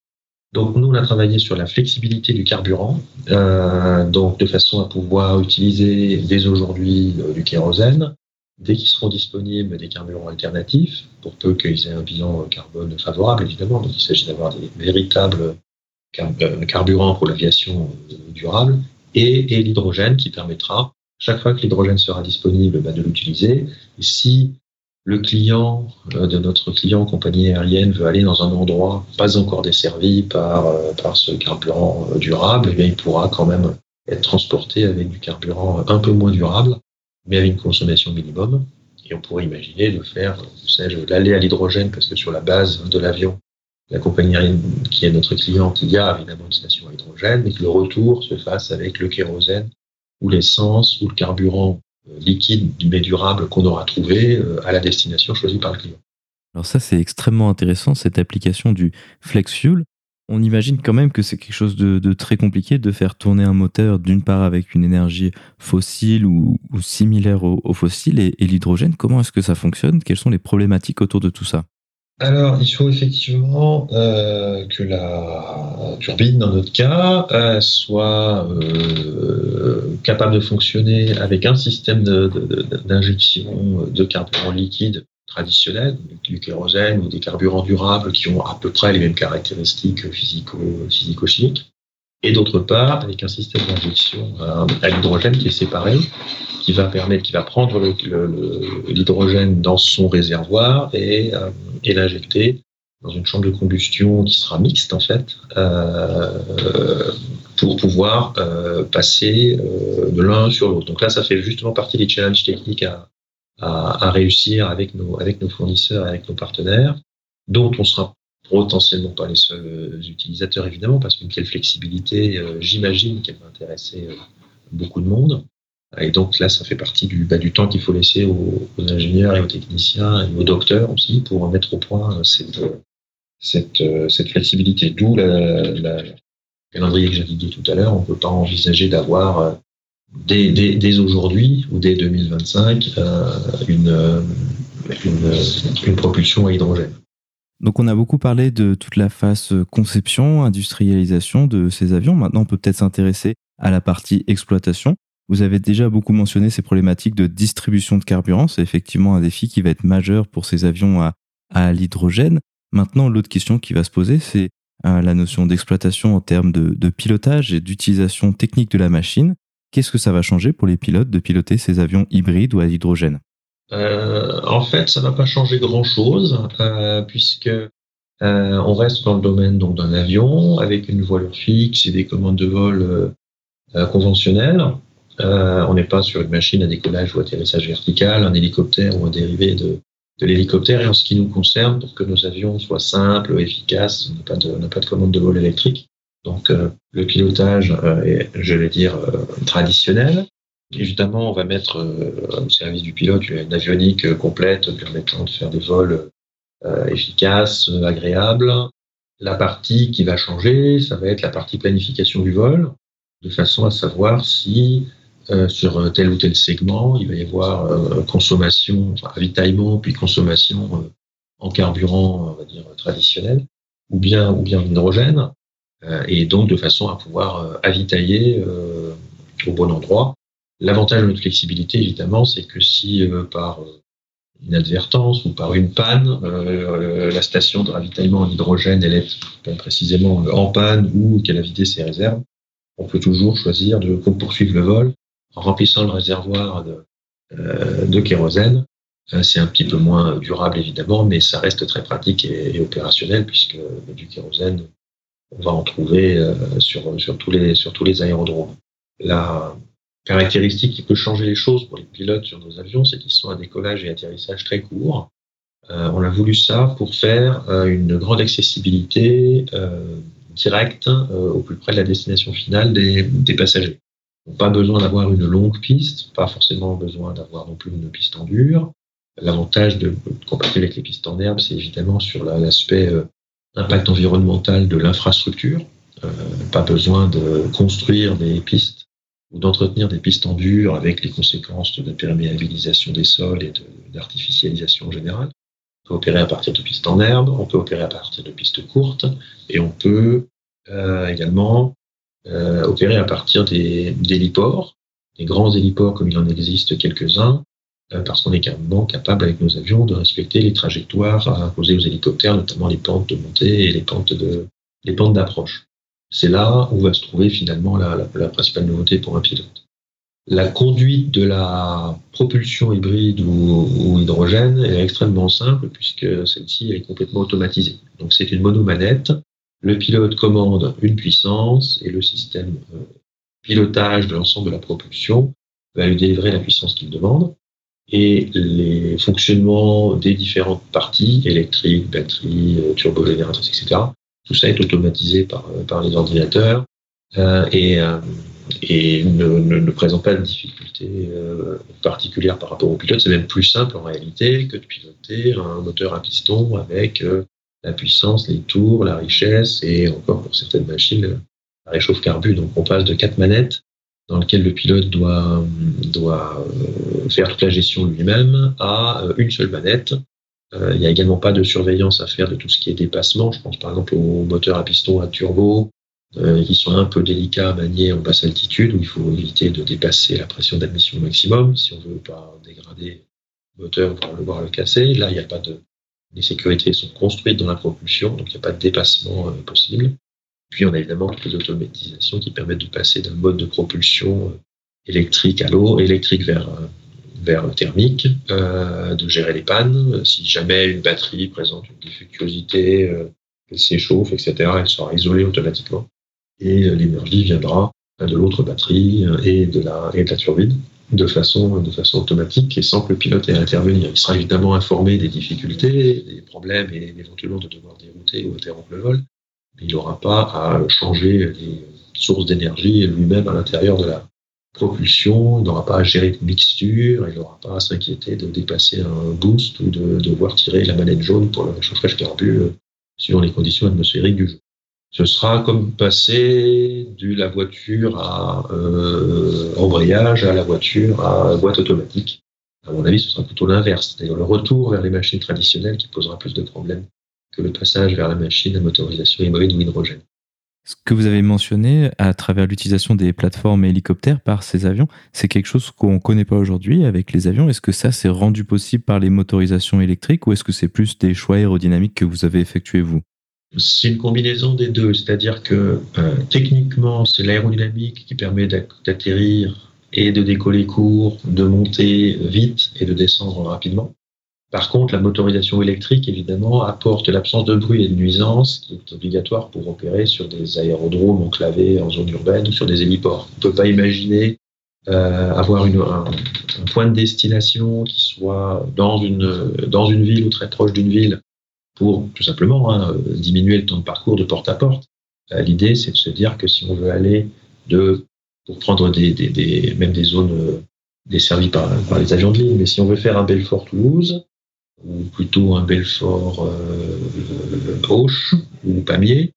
Donc nous, on a travaillé sur la flexibilité du carburant, donc de façon à pouvoir utiliser dès aujourd'hui du kérosène, dès qu'ils seront disponibles des carburants alternatifs, pour peu qu'ils aient un bilan carbone favorable, évidemment. Donc il s'agit d'avoir des véritables carburants pour l'aviation durable et, l'hydrogène qui permettra, chaque fois que l'hydrogène sera disponible, bah, de l'utiliser. Et si le client euh, de notre client compagnie aérienne veut aller dans un endroit pas encore desservi par, euh, par ce carburant euh, durable, eh il pourra quand même être transporté avec du carburant un peu moins durable, mais avec une consommation minimum. Et on pourrait imaginer de faire, l'aller à l'hydrogène parce que sur la base de l'avion, la compagnie aérienne qui est notre cliente, il y a évidemment une station à hydrogène, mais que le retour se fasse avec le kérosène ou l'essence ou le carburant euh, liquide mais durable qu'on aura trouvé euh, à la destination choisie par le client. Alors ça, c'est extrêmement intéressant, cette application du flex fuel. On imagine quand même que c'est quelque chose de, très compliqué de faire tourner un moteur d'une part avec une énergie fossile ou, similaire au, fossile et l'hydrogène. Comment est-ce que ça fonctionne? Quelles sont les problématiques autour de tout ça? Alors, il faut effectivement euh, que la turbine, dans notre cas, euh, soit euh, capable de fonctionner avec un système d'injection de, carburant liquide traditionnel, du kérosène ou des carburants durables qui ont à peu près les mêmes caractéristiques physico-chimiques, et d'autre part avec un système d'injection à l'hydrogène qui est séparé qui va permettre, qui va prendre l'hydrogène dans son réservoir et, euh, et l'injecter dans une chambre de combustion qui sera mixte en fait, euh, pour pouvoir euh, passer de l'un sur l'autre. Donc là, ça fait justement partie des challenges techniques à, réussir avec nos, avec nos fournisseurs avec nos partenaires, dont on sera potentiellement pas les seuls utilisateurs évidemment, parce qu'une telle flexibilité, j'imagine qu'elle va intéresser beaucoup de monde. Et donc là, ça fait partie du, bah, temps qu'il faut laisser aux, ingénieurs et aux techniciens et aux docteurs aussi pour mettre au point euh, cette, cette, euh, cette flexibilité. D'où la, calendrier que j'ai dit tout à l'heure. On ne peut pas envisager d'avoir euh, dès, aujourd'hui ou dès 2025 une, une, une propulsion à hydrogène. Donc on a beaucoup parlé de toute la phase conception, industrialisation de ces avions. Maintenant, on peut peut-être s'intéresser à la partie exploitation. Vous avez déjà beaucoup mentionné ces problématiques de distribution de carburant. C'est effectivement un défi qui va être majeur pour ces avions à, l'hydrogène. Maintenant, l'autre question qui va se poser, c'est euh, la notion d'exploitation en termes de, pilotage et d'utilisation technique de la machine. Qu'est-ce que ça va changer pour les pilotes de piloter ces avions hybrides ou à l'hydrogène euh, En fait, ça ne va pas changer grand-chose, euh, puisque on reste dans le domaine d'un avion avec une voilure fixe et des commandes de vol conventionnelles. On n'est pas sur une machine à décollage ou atterrissage vertical, un hélicoptère ou un dérivé de, l'hélicoptère. Et en ce qui nous concerne, pour que nos avions soient simples, efficaces, on n'a pas, de, pas de commande de vol électrique. Donc le pilotage est, je vais dire, traditionnel. Évidemment, on va mettre au service du pilote une avionique complète permettant de faire des vols efficaces, agréables, la partie qui va changer, ça va être la partie planification du vol, de façon à savoir si euh, sur tel ou tel segment, il va y avoir euh, consommation, enfin, ravitaillement, puis consommation euh, en carburant, on va dire, traditionnel, ou bien, ou bien hydrogène, et donc de façon à pouvoir avitailler au bon endroit. L'avantage de notre flexibilité, évidemment, c'est que si par inadvertance ou par une panne, euh, la station de ravitaillement en hydrogène, elle est précisément en panne ou qu'elle a vidé ses réserves, on peut toujours choisir de poursuivre le vol en remplissant le réservoir de, euh, kérosène. Euh, c'est un petit peu moins durable évidemment, mais ça reste très pratique et, opérationnel puisque du kérosène, on va en trouver euh, sur, sur, tous les, sur tous les aérodromes. La, caractéristique qui peut changer les choses pour les pilotes sur nos avions, c'est qu'ils sont à décollage et atterrissage très courts. Euh, on a voulu ça pour faire euh, une grande accessibilité euh, directe au plus près de la destination finale des, des passagers. Pas besoin d'avoir une longue piste, pas forcément besoin d'avoir non plus une piste en dur. L'avantage de, comparer avec les pistes en herbe, c'est évidemment sur l'aspect impact environnemental de l'infrastructure. pas besoin de construire des pistes ou d'entretenir des pistes en dur avec les conséquences de perméabilisation des sols et d'artificialisation générale. On peut opérer à partir de pistes en herbe, on peut opérer à partir de pistes courtes, et on peut euh, également euh, à partir des, héliports, des grands héliports comme il en existe quelques-uns, euh, parce qu'on est carrément capable avec nos avions de respecter les trajectoires imposées aux hélicoptères, notamment les pentes de montée et les pentes de les pentes d'approche. C'est là où va se trouver finalement la, principale nouveauté pour un pilote. La conduite de la propulsion hybride ou, hydrogène est extrêmement simple puisque celle-ci est complètement automatisée. Donc c'est une monomanette. Le pilote commande une puissance et le système euh, pilotage de l'ensemble de la propulsion va lui délivrer la puissance qu'il demande. Et les fonctionnements des différentes parties, électriques, batterie, euh, turbogénérateurs, etc., tout ça est automatisé par, euh, par les ordinateurs euh, et, euh, et ne, ne, présente pas de difficultés particulières par rapport au pilote. C'est même plus simple en réalité que de piloter un moteur à piston avec la puissance, les tours, la richesse et encore pour certaines machines, la réchauffe carbu. Donc on passe de quatre manettes dans lesquelles le pilote doit, doit faire toute la gestion lui-même à une seule manette euh, il n'y a également pas de surveillance à faire de tout ce qui est dépassement. Je pense par exemple aux moteurs à piston à turbo, euh, qui sont un peu délicats à manier en basse altitude, où il faut éviter de dépasser la pression d'admission maximum si on ne veut pas dégrader le moteur, voire le, voir le casser. Là, il n'y a pas de. Les sécurités sont construites dans la propulsion, donc il n'y a pas de dépassement euh, possible. Puis on a évidemment toutes les automatisations qui permettent de passer d'un mode de propulsion électrique à l'eau, électrique vers vers le thermique, euh, de gérer les pannes. Si jamais une batterie présente une défectuosité, euh, elle s'échauffe, etc., elle sera isolée automatiquement. Et euh, l'énergie viendra de l'autre batterie et de la, et de la turbine de façon, de façon automatique et sans que le pilote ait à intervenir. Il sera évidemment informé des difficultés, des problèmes et éventuellement de devoir dérouter ou interrompre le vol. Mais il n'aura pas à changer les sources d'énergie lui-même à l'intérieur de la, propulsion, il n'aura pas à gérer de mixture, il n'aura pas à s'inquiéter de dépasser un boost ou de devoir tirer la manette jaune pour le réchauffage carbu euh, suivant les conditions atmosphériques du jeu. Ce sera comme passer de la voiture à euh, embrayage à la voiture à boîte automatique. À mon avis, ce sera plutôt l'inverse, c'est-à-dire le retour vers les machines traditionnelles qui posera plus de problèmes que le passage vers la machine à motorisation hybride ou hydrogène. Ce que vous avez mentionné à travers l'utilisation des plateformes hélicoptères par ces avions, c'est quelque chose qu'on ne connaît pas aujourd'hui avec les avions. Est-ce que ça s'est rendu possible par les motorisations électriques ou est-ce que c'est plus des choix aérodynamiques que vous avez effectués vous? C'est une combinaison des deux, c'est-à-dire que euh, techniquement, c'est l'aérodynamique qui permet d'atterrir et de décoller court, de monter vite et de descendre rapidement. Par contre, la motorisation électrique, évidemment, apporte l'absence de bruit et de nuisance qui est obligatoire pour opérer sur des aérodromes enclavés en zone urbaine ou sur des héliports. On ne peut pas imaginer avoir une, un, point de destination qui soit dans une, dans une ville ou très proche d'une ville pour tout simplement hein, diminuer le temps de parcours de porte à porte. L'idée, c'est de se dire que si on veut aller de, pour prendre des, même des zones desservies par, les avions de ligne, mais si on veut faire un Belfort-Toulouse, ou plutôt un Belfort-Auch ou Pamiers,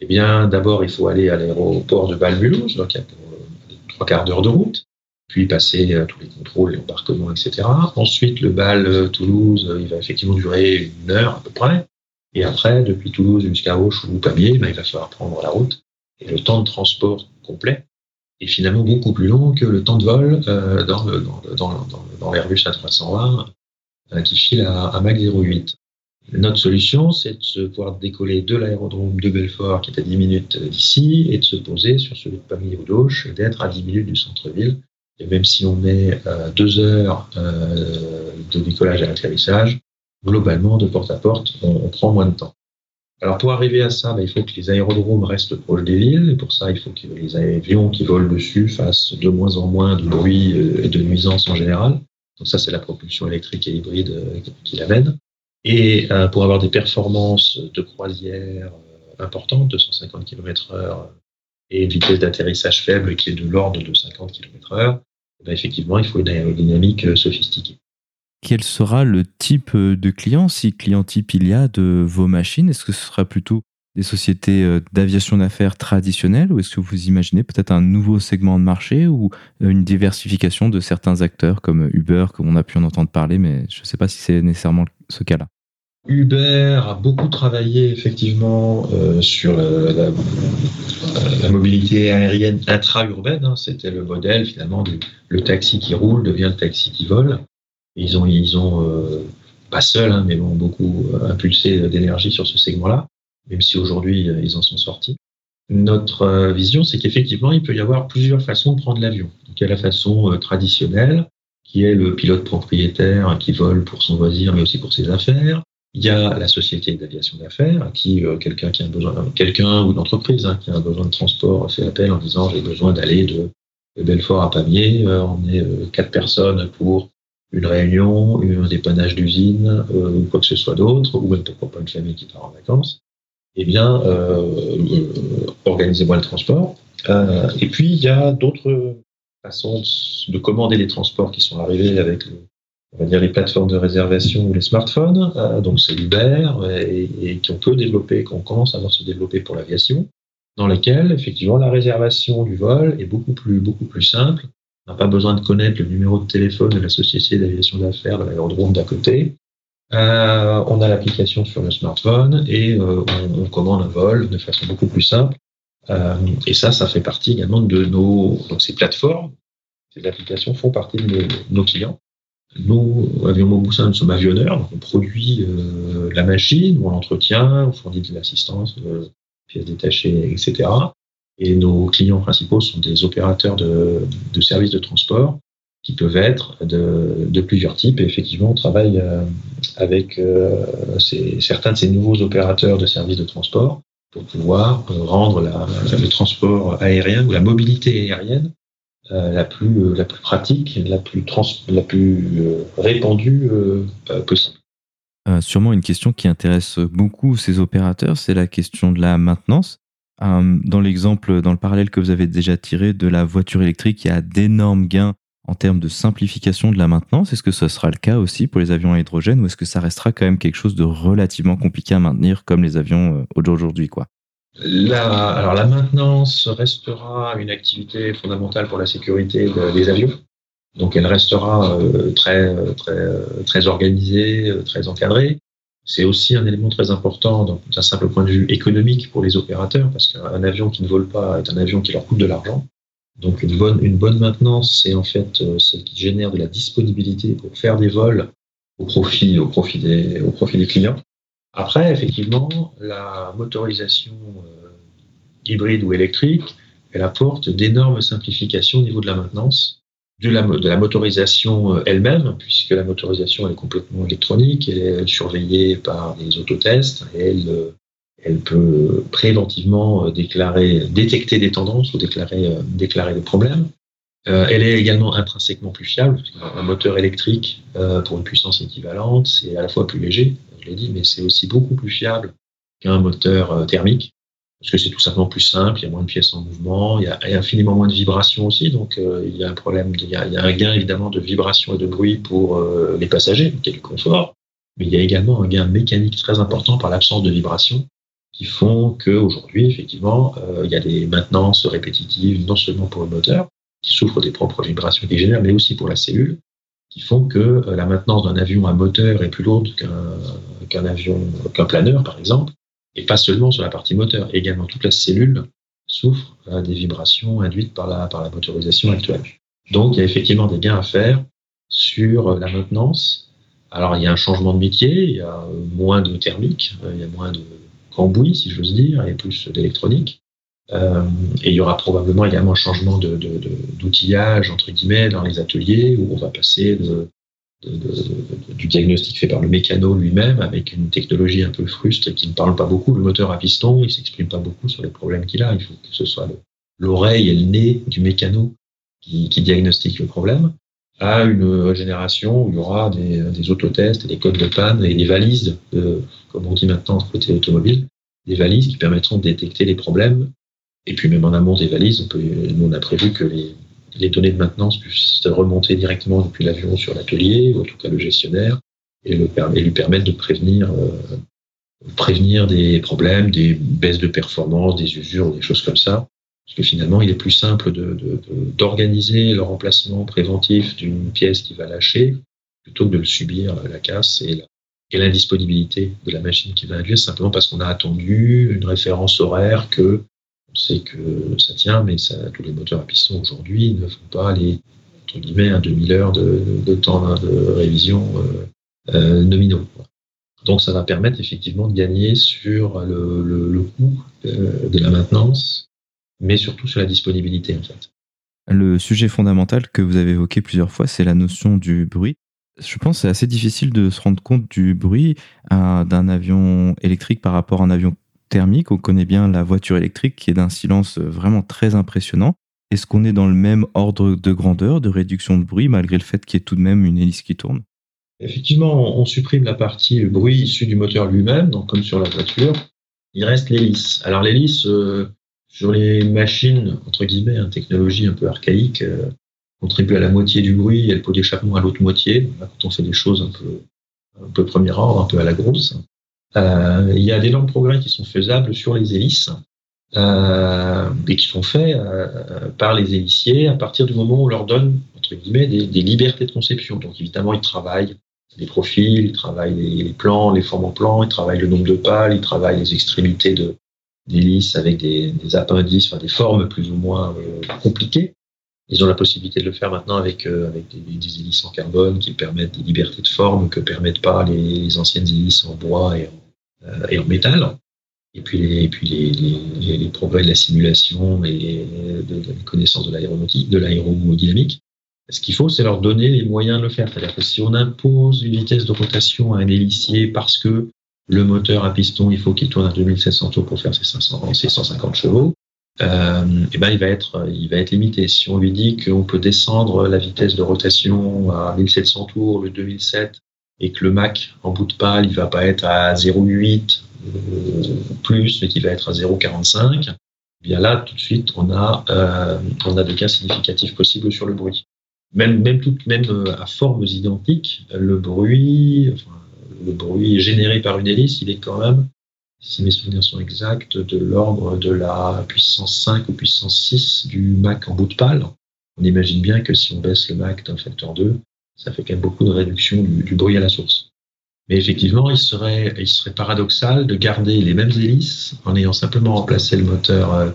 eh bien, d'abord, il faut aller à l'aéroport de Bâle-Mulhouse, donc il y a trois quarts d'heure de route, puis passer tous les contrôles, les embarquements, etc. Ensuite, le Bâle-Toulouse, il va effectivement durer une heure à peu près. Et après, depuis Toulouse jusqu'à Auch ou Pamiers, ben, il va falloir prendre la route. Et le temps de transport complet est finalement beaucoup plus long que le temps de vol euh, dans, le, dans, l'Airbus A320 euh, qui file à, à Mach 08. Notre solution, c'est de se pouvoir décoller de l'aérodrome de Belfort, qui est à 10 minutes d'ici, et de se poser sur celui de Paris ou d'Auch, d'être à 10 minutes du centre-ville. Et même si on met euh, deux heures euh, de décollage à l'atterrissage, globalement, de porte à porte, on, prend moins de temps. Alors pour arriver à ça, bah, il faut que les aérodromes restent proches des villes, et pour ça, il faut que les avions qui volent dessus fassent de moins en moins de bruit et de nuisances en général. Donc ça, c'est la propulsion électrique et hybride euh, qui l'amène. Et euh, pour avoir des performances de croisière euh, importantes, 250 km/h, et une vitesse d'atterrissage faible qui est de l'ordre de 50 km/h, ben effectivement, il faut une aérodynamique sophistiquée. Quel sera le type de client, si client type il y a, de vos machines Est-ce que ce sera plutôt des sociétés euh, d'aviation d'affaires traditionnelles ou est-ce que vous imaginez peut-être un nouveau segment de marché ou euh, une diversification de certains acteurs comme Uber, comme on a pu en entendre parler, mais je ne sais pas si c'est nécessairement ce cas-là. Uber a beaucoup travaillé effectivement euh, sur la, la, la, mobilité aérienne intra-urbaine. Hein. C'était le modèle finalement du le taxi qui roule devient le taxi qui vole. Ils ont, ils ont euh, pas seuls, hein, mais ont beaucoup impulsé d'énergie sur ce segment-là même si aujourd'hui euh, ils en sont sortis. Notre euh, vision, c'est qu'effectivement, il peut y avoir plusieurs façons de prendre l'avion. il y a la façon euh, traditionnelle, qui est le pilote propriétaire qui vole pour son loisir, mais aussi pour ses affaires. Il y a la société d'aviation d'affaires, qui quelqu'un qui a besoin, quelqu'un ou une entreprise hein, qui a un besoin de transport fait appel en disant j'ai besoin d'aller de, Belfort à Pamiers. on est quatre personnes pour une réunion, un dépannage d'usine, ou quoi que ce soit d'autre, ou même pourquoi pas une famille qui part en vacances eh bien, euh, euh, organisez-moi le transport. Euh, et puis, il y a d'autres façons de commander les transports qui sont arrivés avec on va dire les plateformes de réservation ou les smartphones. donc, c'est Uber et, qu'on peut développer, qu'on commence à voir se développer pour l'aviation, dans lesquelles, effectivement, la réservation du vol est beaucoup plus, beaucoup plus simple. On n'a pas besoin de connaître le numéro de téléphone de la société d'aviation d'affaires de l'aérodrome d'à côté. Euh, on a l'application sur le smartphone et euh, on, commande un vol de façon beaucoup plus simple. Euh, et ça, ça fait partie également de nos donc ces plateformes, ces applications font partie de nos clients. Nous, Avion Moboussin, nous sommes avionneurs, donc on produit euh, la machine, on l'entretient, on fournit de l'assistance, euh, pièces détachées, etc. Et nos clients principaux sont des opérateurs de, de services de transport qui peuvent être de, de, plusieurs types. Et effectivement, on travaille euh, avec euh, ces, certains de ces nouveaux opérateurs de services de transport pour pouvoir euh, rendre la, le transport aérien ou la mobilité aérienne la, plus, la plus pratique, la plus, la plus répandue possible. sûrement une question qui intéresse beaucoup ces opérateurs, c'est la question de la maintenance. dans l'exemple, dans le parallèle que vous avez déjà tiré de la voiture électrique, il y a d'énormes gains en termes de simplification de la maintenance Est-ce que ce sera le cas aussi pour les avions à hydrogène ou est-ce que ça restera quand même quelque chose de relativement compliqué à maintenir comme les avions euh, aujourd'hui quoi? La, alors la maintenance restera une activité fondamentale pour la sécurité des avions. Donc elle restera euh, très, très, très organisée, très encadrée. C'est aussi un élément très important d'un simple point de vue économique pour les opérateurs, parce qu'un avion qui ne vole pas est un avion qui leur coûte de l'argent. Donc une bonne, une bonne maintenance, c'est en fait euh, celle qui génère de la disponibilité pour faire des vols au profit, au profit, des, au profit des clients. Après, effectivement, la motorisation euh, hybride ou électrique, elle apporte d'énormes simplifications au niveau de la maintenance, de la, motorisation euh, elle-même, puisque la motorisation est complètement électronique, elle est surveillée par des autotests, et elle elle peut préventivement euh, détecter des tendances ou déclarer, euh, déclarer des problèmes. Euh, elle est également intrinsèquement plus fiable. Un moteur électrique euh, pour une puissance équivalente, c'est à la fois plus léger, je l'ai dit, mais c'est aussi beaucoup plus fiable qu'un moteur euh, thermique parce que c'est tout simplement plus simple, il y a moins de pièces en mouvement, il y a, infiniment moins de vibrations aussi, donc il y a un problème, il, y a, un gain évidemment de vibration et de bruit pour les passagers, il y a du confort, mais il y a également un gain mécanique très important par l'absence de vibration qui font qu'aujourd'hui, effectivement, il y a des maintenances répétitives, non seulement pour le moteur, qui souffrent des propres vibrations qu'il génère, mais aussi pour la cellule, qui font que euh, la maintenance d'un avion à moteur est plus lourde qu'un avion, qu'un planeur, par exemple, et pas seulement sur la partie moteur, également toute la cellule souffre euh, des vibrations induites par la, par la motorisation actuelle. Donc, il y a effectivement des gains à faire sur euh, la maintenance. Alors, il y a un changement de métier, il y a moins de thermique, il y a moins de cambouis, si j'ose dire, et plus d'électronique. Euh, et il y aura probablement également un changement d'outillage, entre guillemets, dans les ateliers, où on va passer du diagnostic fait par le mécano lui-même, avec une technologie un peu frustre et qui ne parle pas beaucoup. Le moteur à piston, il s'exprime pas beaucoup sur les problèmes qu'il a. Il faut que ce soit l'oreille et le nez du mécano qui, qui diagnostique le problème à une génération où il y aura des, des autotests des codes de panne et des valises, comme on dit maintenant côté automobile, des valises qui permettront de détecter les problèmes et puis même en amont des valises, on, peut, nous on a prévu que les, les données de maintenance puissent remonter directement depuis l'avion sur l'atelier, ou en tout cas le gestionnaire, et, le, et lui permettre de prévenir, euh, prévenir des problèmes, des baisses de performance, des usures, des choses comme ça. Parce que finalement, il est plus simple d'organiser de, de, le remplacement préventif d'une pièce qui va lâcher plutôt que de le subir, la casse et l'indisponibilité de la machine qui va induire, simplement parce qu'on a attendu une référence horaire que on sait que ça tient, mais ça, tous les moteurs à piston aujourd'hui ne font pas les entre guillemets un 2000 heures de, de temps de révision euh, euh, nominaux. Donc ça va permettre effectivement de gagner sur le, le, le coût euh, de la maintenance, mais surtout sur la disponibilité en fait. Le sujet fondamental que vous avez évoqué plusieurs fois, c'est la notion du bruit. Je pense que c'est assez difficile de se rendre compte du bruit d'un avion électrique par rapport à un avion on connaît bien la voiture électrique qui est d'un silence vraiment très impressionnant. Est-ce qu'on est dans le même ordre de grandeur, de réduction de bruit, malgré le fait qu'il y ait tout de même une hélice qui tourne? Effectivement, on supprime la partie bruit issu du moteur lui-même, donc comme sur la voiture. Il reste l'hélice. Alors l'hélice, euh, sur les machines, entre guillemets, hein, technologie un peu archaïque, euh, contribue à la moitié du bruit et le pot d'échappement à l'autre moitié. Quand on fait des choses un peu, un peu premier ordre, un peu à la grosse. Euh, il y a d'énormes progrès qui sont faisables sur les hélices euh, et qui sont faits euh, par les héliциers à partir du moment où on leur donne entre guillemets des, des libertés de conception. Donc évidemment, ils travaillent les profils, ils travaillent les, plans, les formes en plan, ils travaillent le nombre de pales, ils travaillent les extrémités de d'hélices avec des, des, appendices, enfin des formes plus ou moins euh, compliquées. Ils ont la possibilité de le faire maintenant avec, euh, avec des, hélices en carbone qui permettent des libertés de forme que permettent pas les, les anciennes hélices en bois et en, et en métal. Et puis, les, progrès de la simulation et de, de la connaissance de l'aéronautique, de l'aérodynamique. Ce qu'il faut, c'est leur donner les moyens de le faire. C'est-à-dire que si on impose une vitesse de rotation à un hélicier parce que le moteur à piston, il faut qu'il tourne à 2700 tours pour faire ses, 500, ses 150 chevaux, euh, et eh ben il va être il va être limité. Si on lui dit qu'on peut descendre la vitesse de rotation à 1700 tours, le 2007, et que le Mac en bout de pale, il va pas être à 0,8 euh, plus, mais qu'il va être à 0,45, eh bien là, tout de suite, on a, euh, on a des cas significatifs possibles sur le bruit. Même, même, tout, même euh, à formes identiques, le bruit, enfin, le bruit généré par une hélice, il est quand même, si mes souvenirs sont exacts, de l'ordre de la puissance 5 ou puissance 6 du Mac en bout de pale. On imagine bien que si on baisse le Mac d'un facteur 2, ça fait quand même beaucoup de réduction du, bruit à la source. Mais effectivement, il serait, paradoxal de garder les mêmes hélices en ayant simplement remplacé le moteur euh,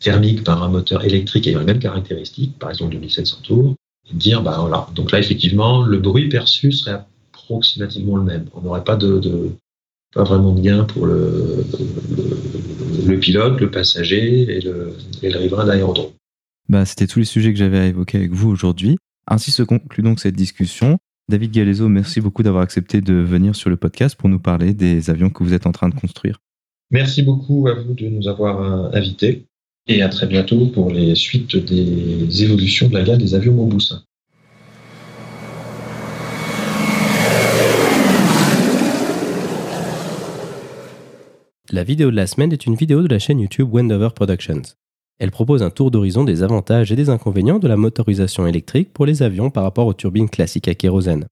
thermique par un moteur électrique ayant les mêmes caractéristiques, par exemple 2700 tours, et dire, bah voilà. Donc là, effectivement, le bruit perçu serait approximativement le même. On n'aurait pas de, de, pas vraiment de gain pour le pilote, le passager et le, et le riverain d'aérodrome. Bah, c'était tous les sujets que j'avais à évoquer avec vous aujourd'hui. Ainsi se conclut donc cette discussion. David Galezo, merci beaucoup d'avoir accepté de venir sur le podcast pour nous parler des avions que vous êtes en train de construire. Merci beaucoup à vous de nous avoir euh, invités. Et à très bientôt pour les suites des évolutions de la gamme des avions Mobus. La vidéo de la semaine est une vidéo de la chaîne YouTube Wendover Productions. Elle propose un tour d'horizon des avantages et des inconvénients de la motorisation électrique pour les avions par rapport aux turbines classiques à kérosène.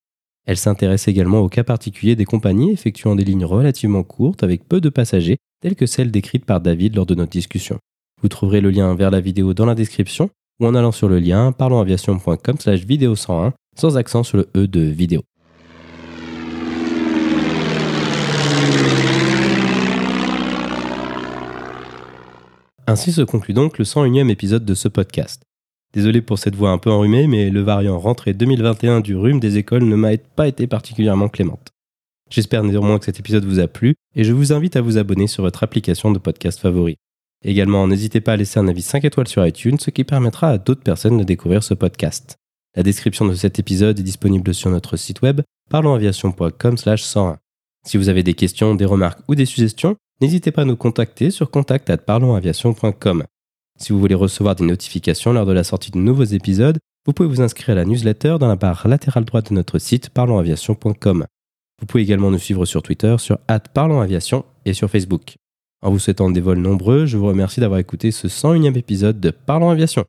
Elle s'intéresse également aux cas particuliers des compagnies effectuant des lignes relativement courtes avec peu de passagers, telles que celles décrites par David lors de notre discussion. Vous trouverez le lien vers la vidéo dans la description ou en allant sur le lien parlonsaviation.com slash vidéo 101 sans accent sur le E de vidéo. Ainsi se conclut donc le 101e épisode de ce podcast. Désolé pour cette voix un peu enrhumée, mais le variant rentrée 2021 du rhume des écoles ne m'a pas été particulièrement clémente. J'espère néanmoins que cet épisode vous a plu et je vous invite à vous abonner sur votre application de podcast favori. Également, n'hésitez pas à laisser un avis 5 étoiles sur iTunes, ce qui permettra à d'autres personnes de découvrir ce podcast. La description de cet épisode est disponible sur notre site web parlonsaviation.com/101. Si vous avez des questions, des remarques ou des suggestions, n'hésitez pas à nous contacter sur contact@parlonsaviation.com. Si vous voulez recevoir des notifications lors de la sortie de nouveaux épisodes, vous pouvez vous inscrire à la newsletter dans la barre latérale droite de notre site parlonsaviation.com. Vous pouvez également nous suivre sur Twitter sur @parlonsaviation et sur Facebook. En vous souhaitant des vols nombreux, je vous remercie d'avoir écouté ce 101e épisode de Parlons Aviation.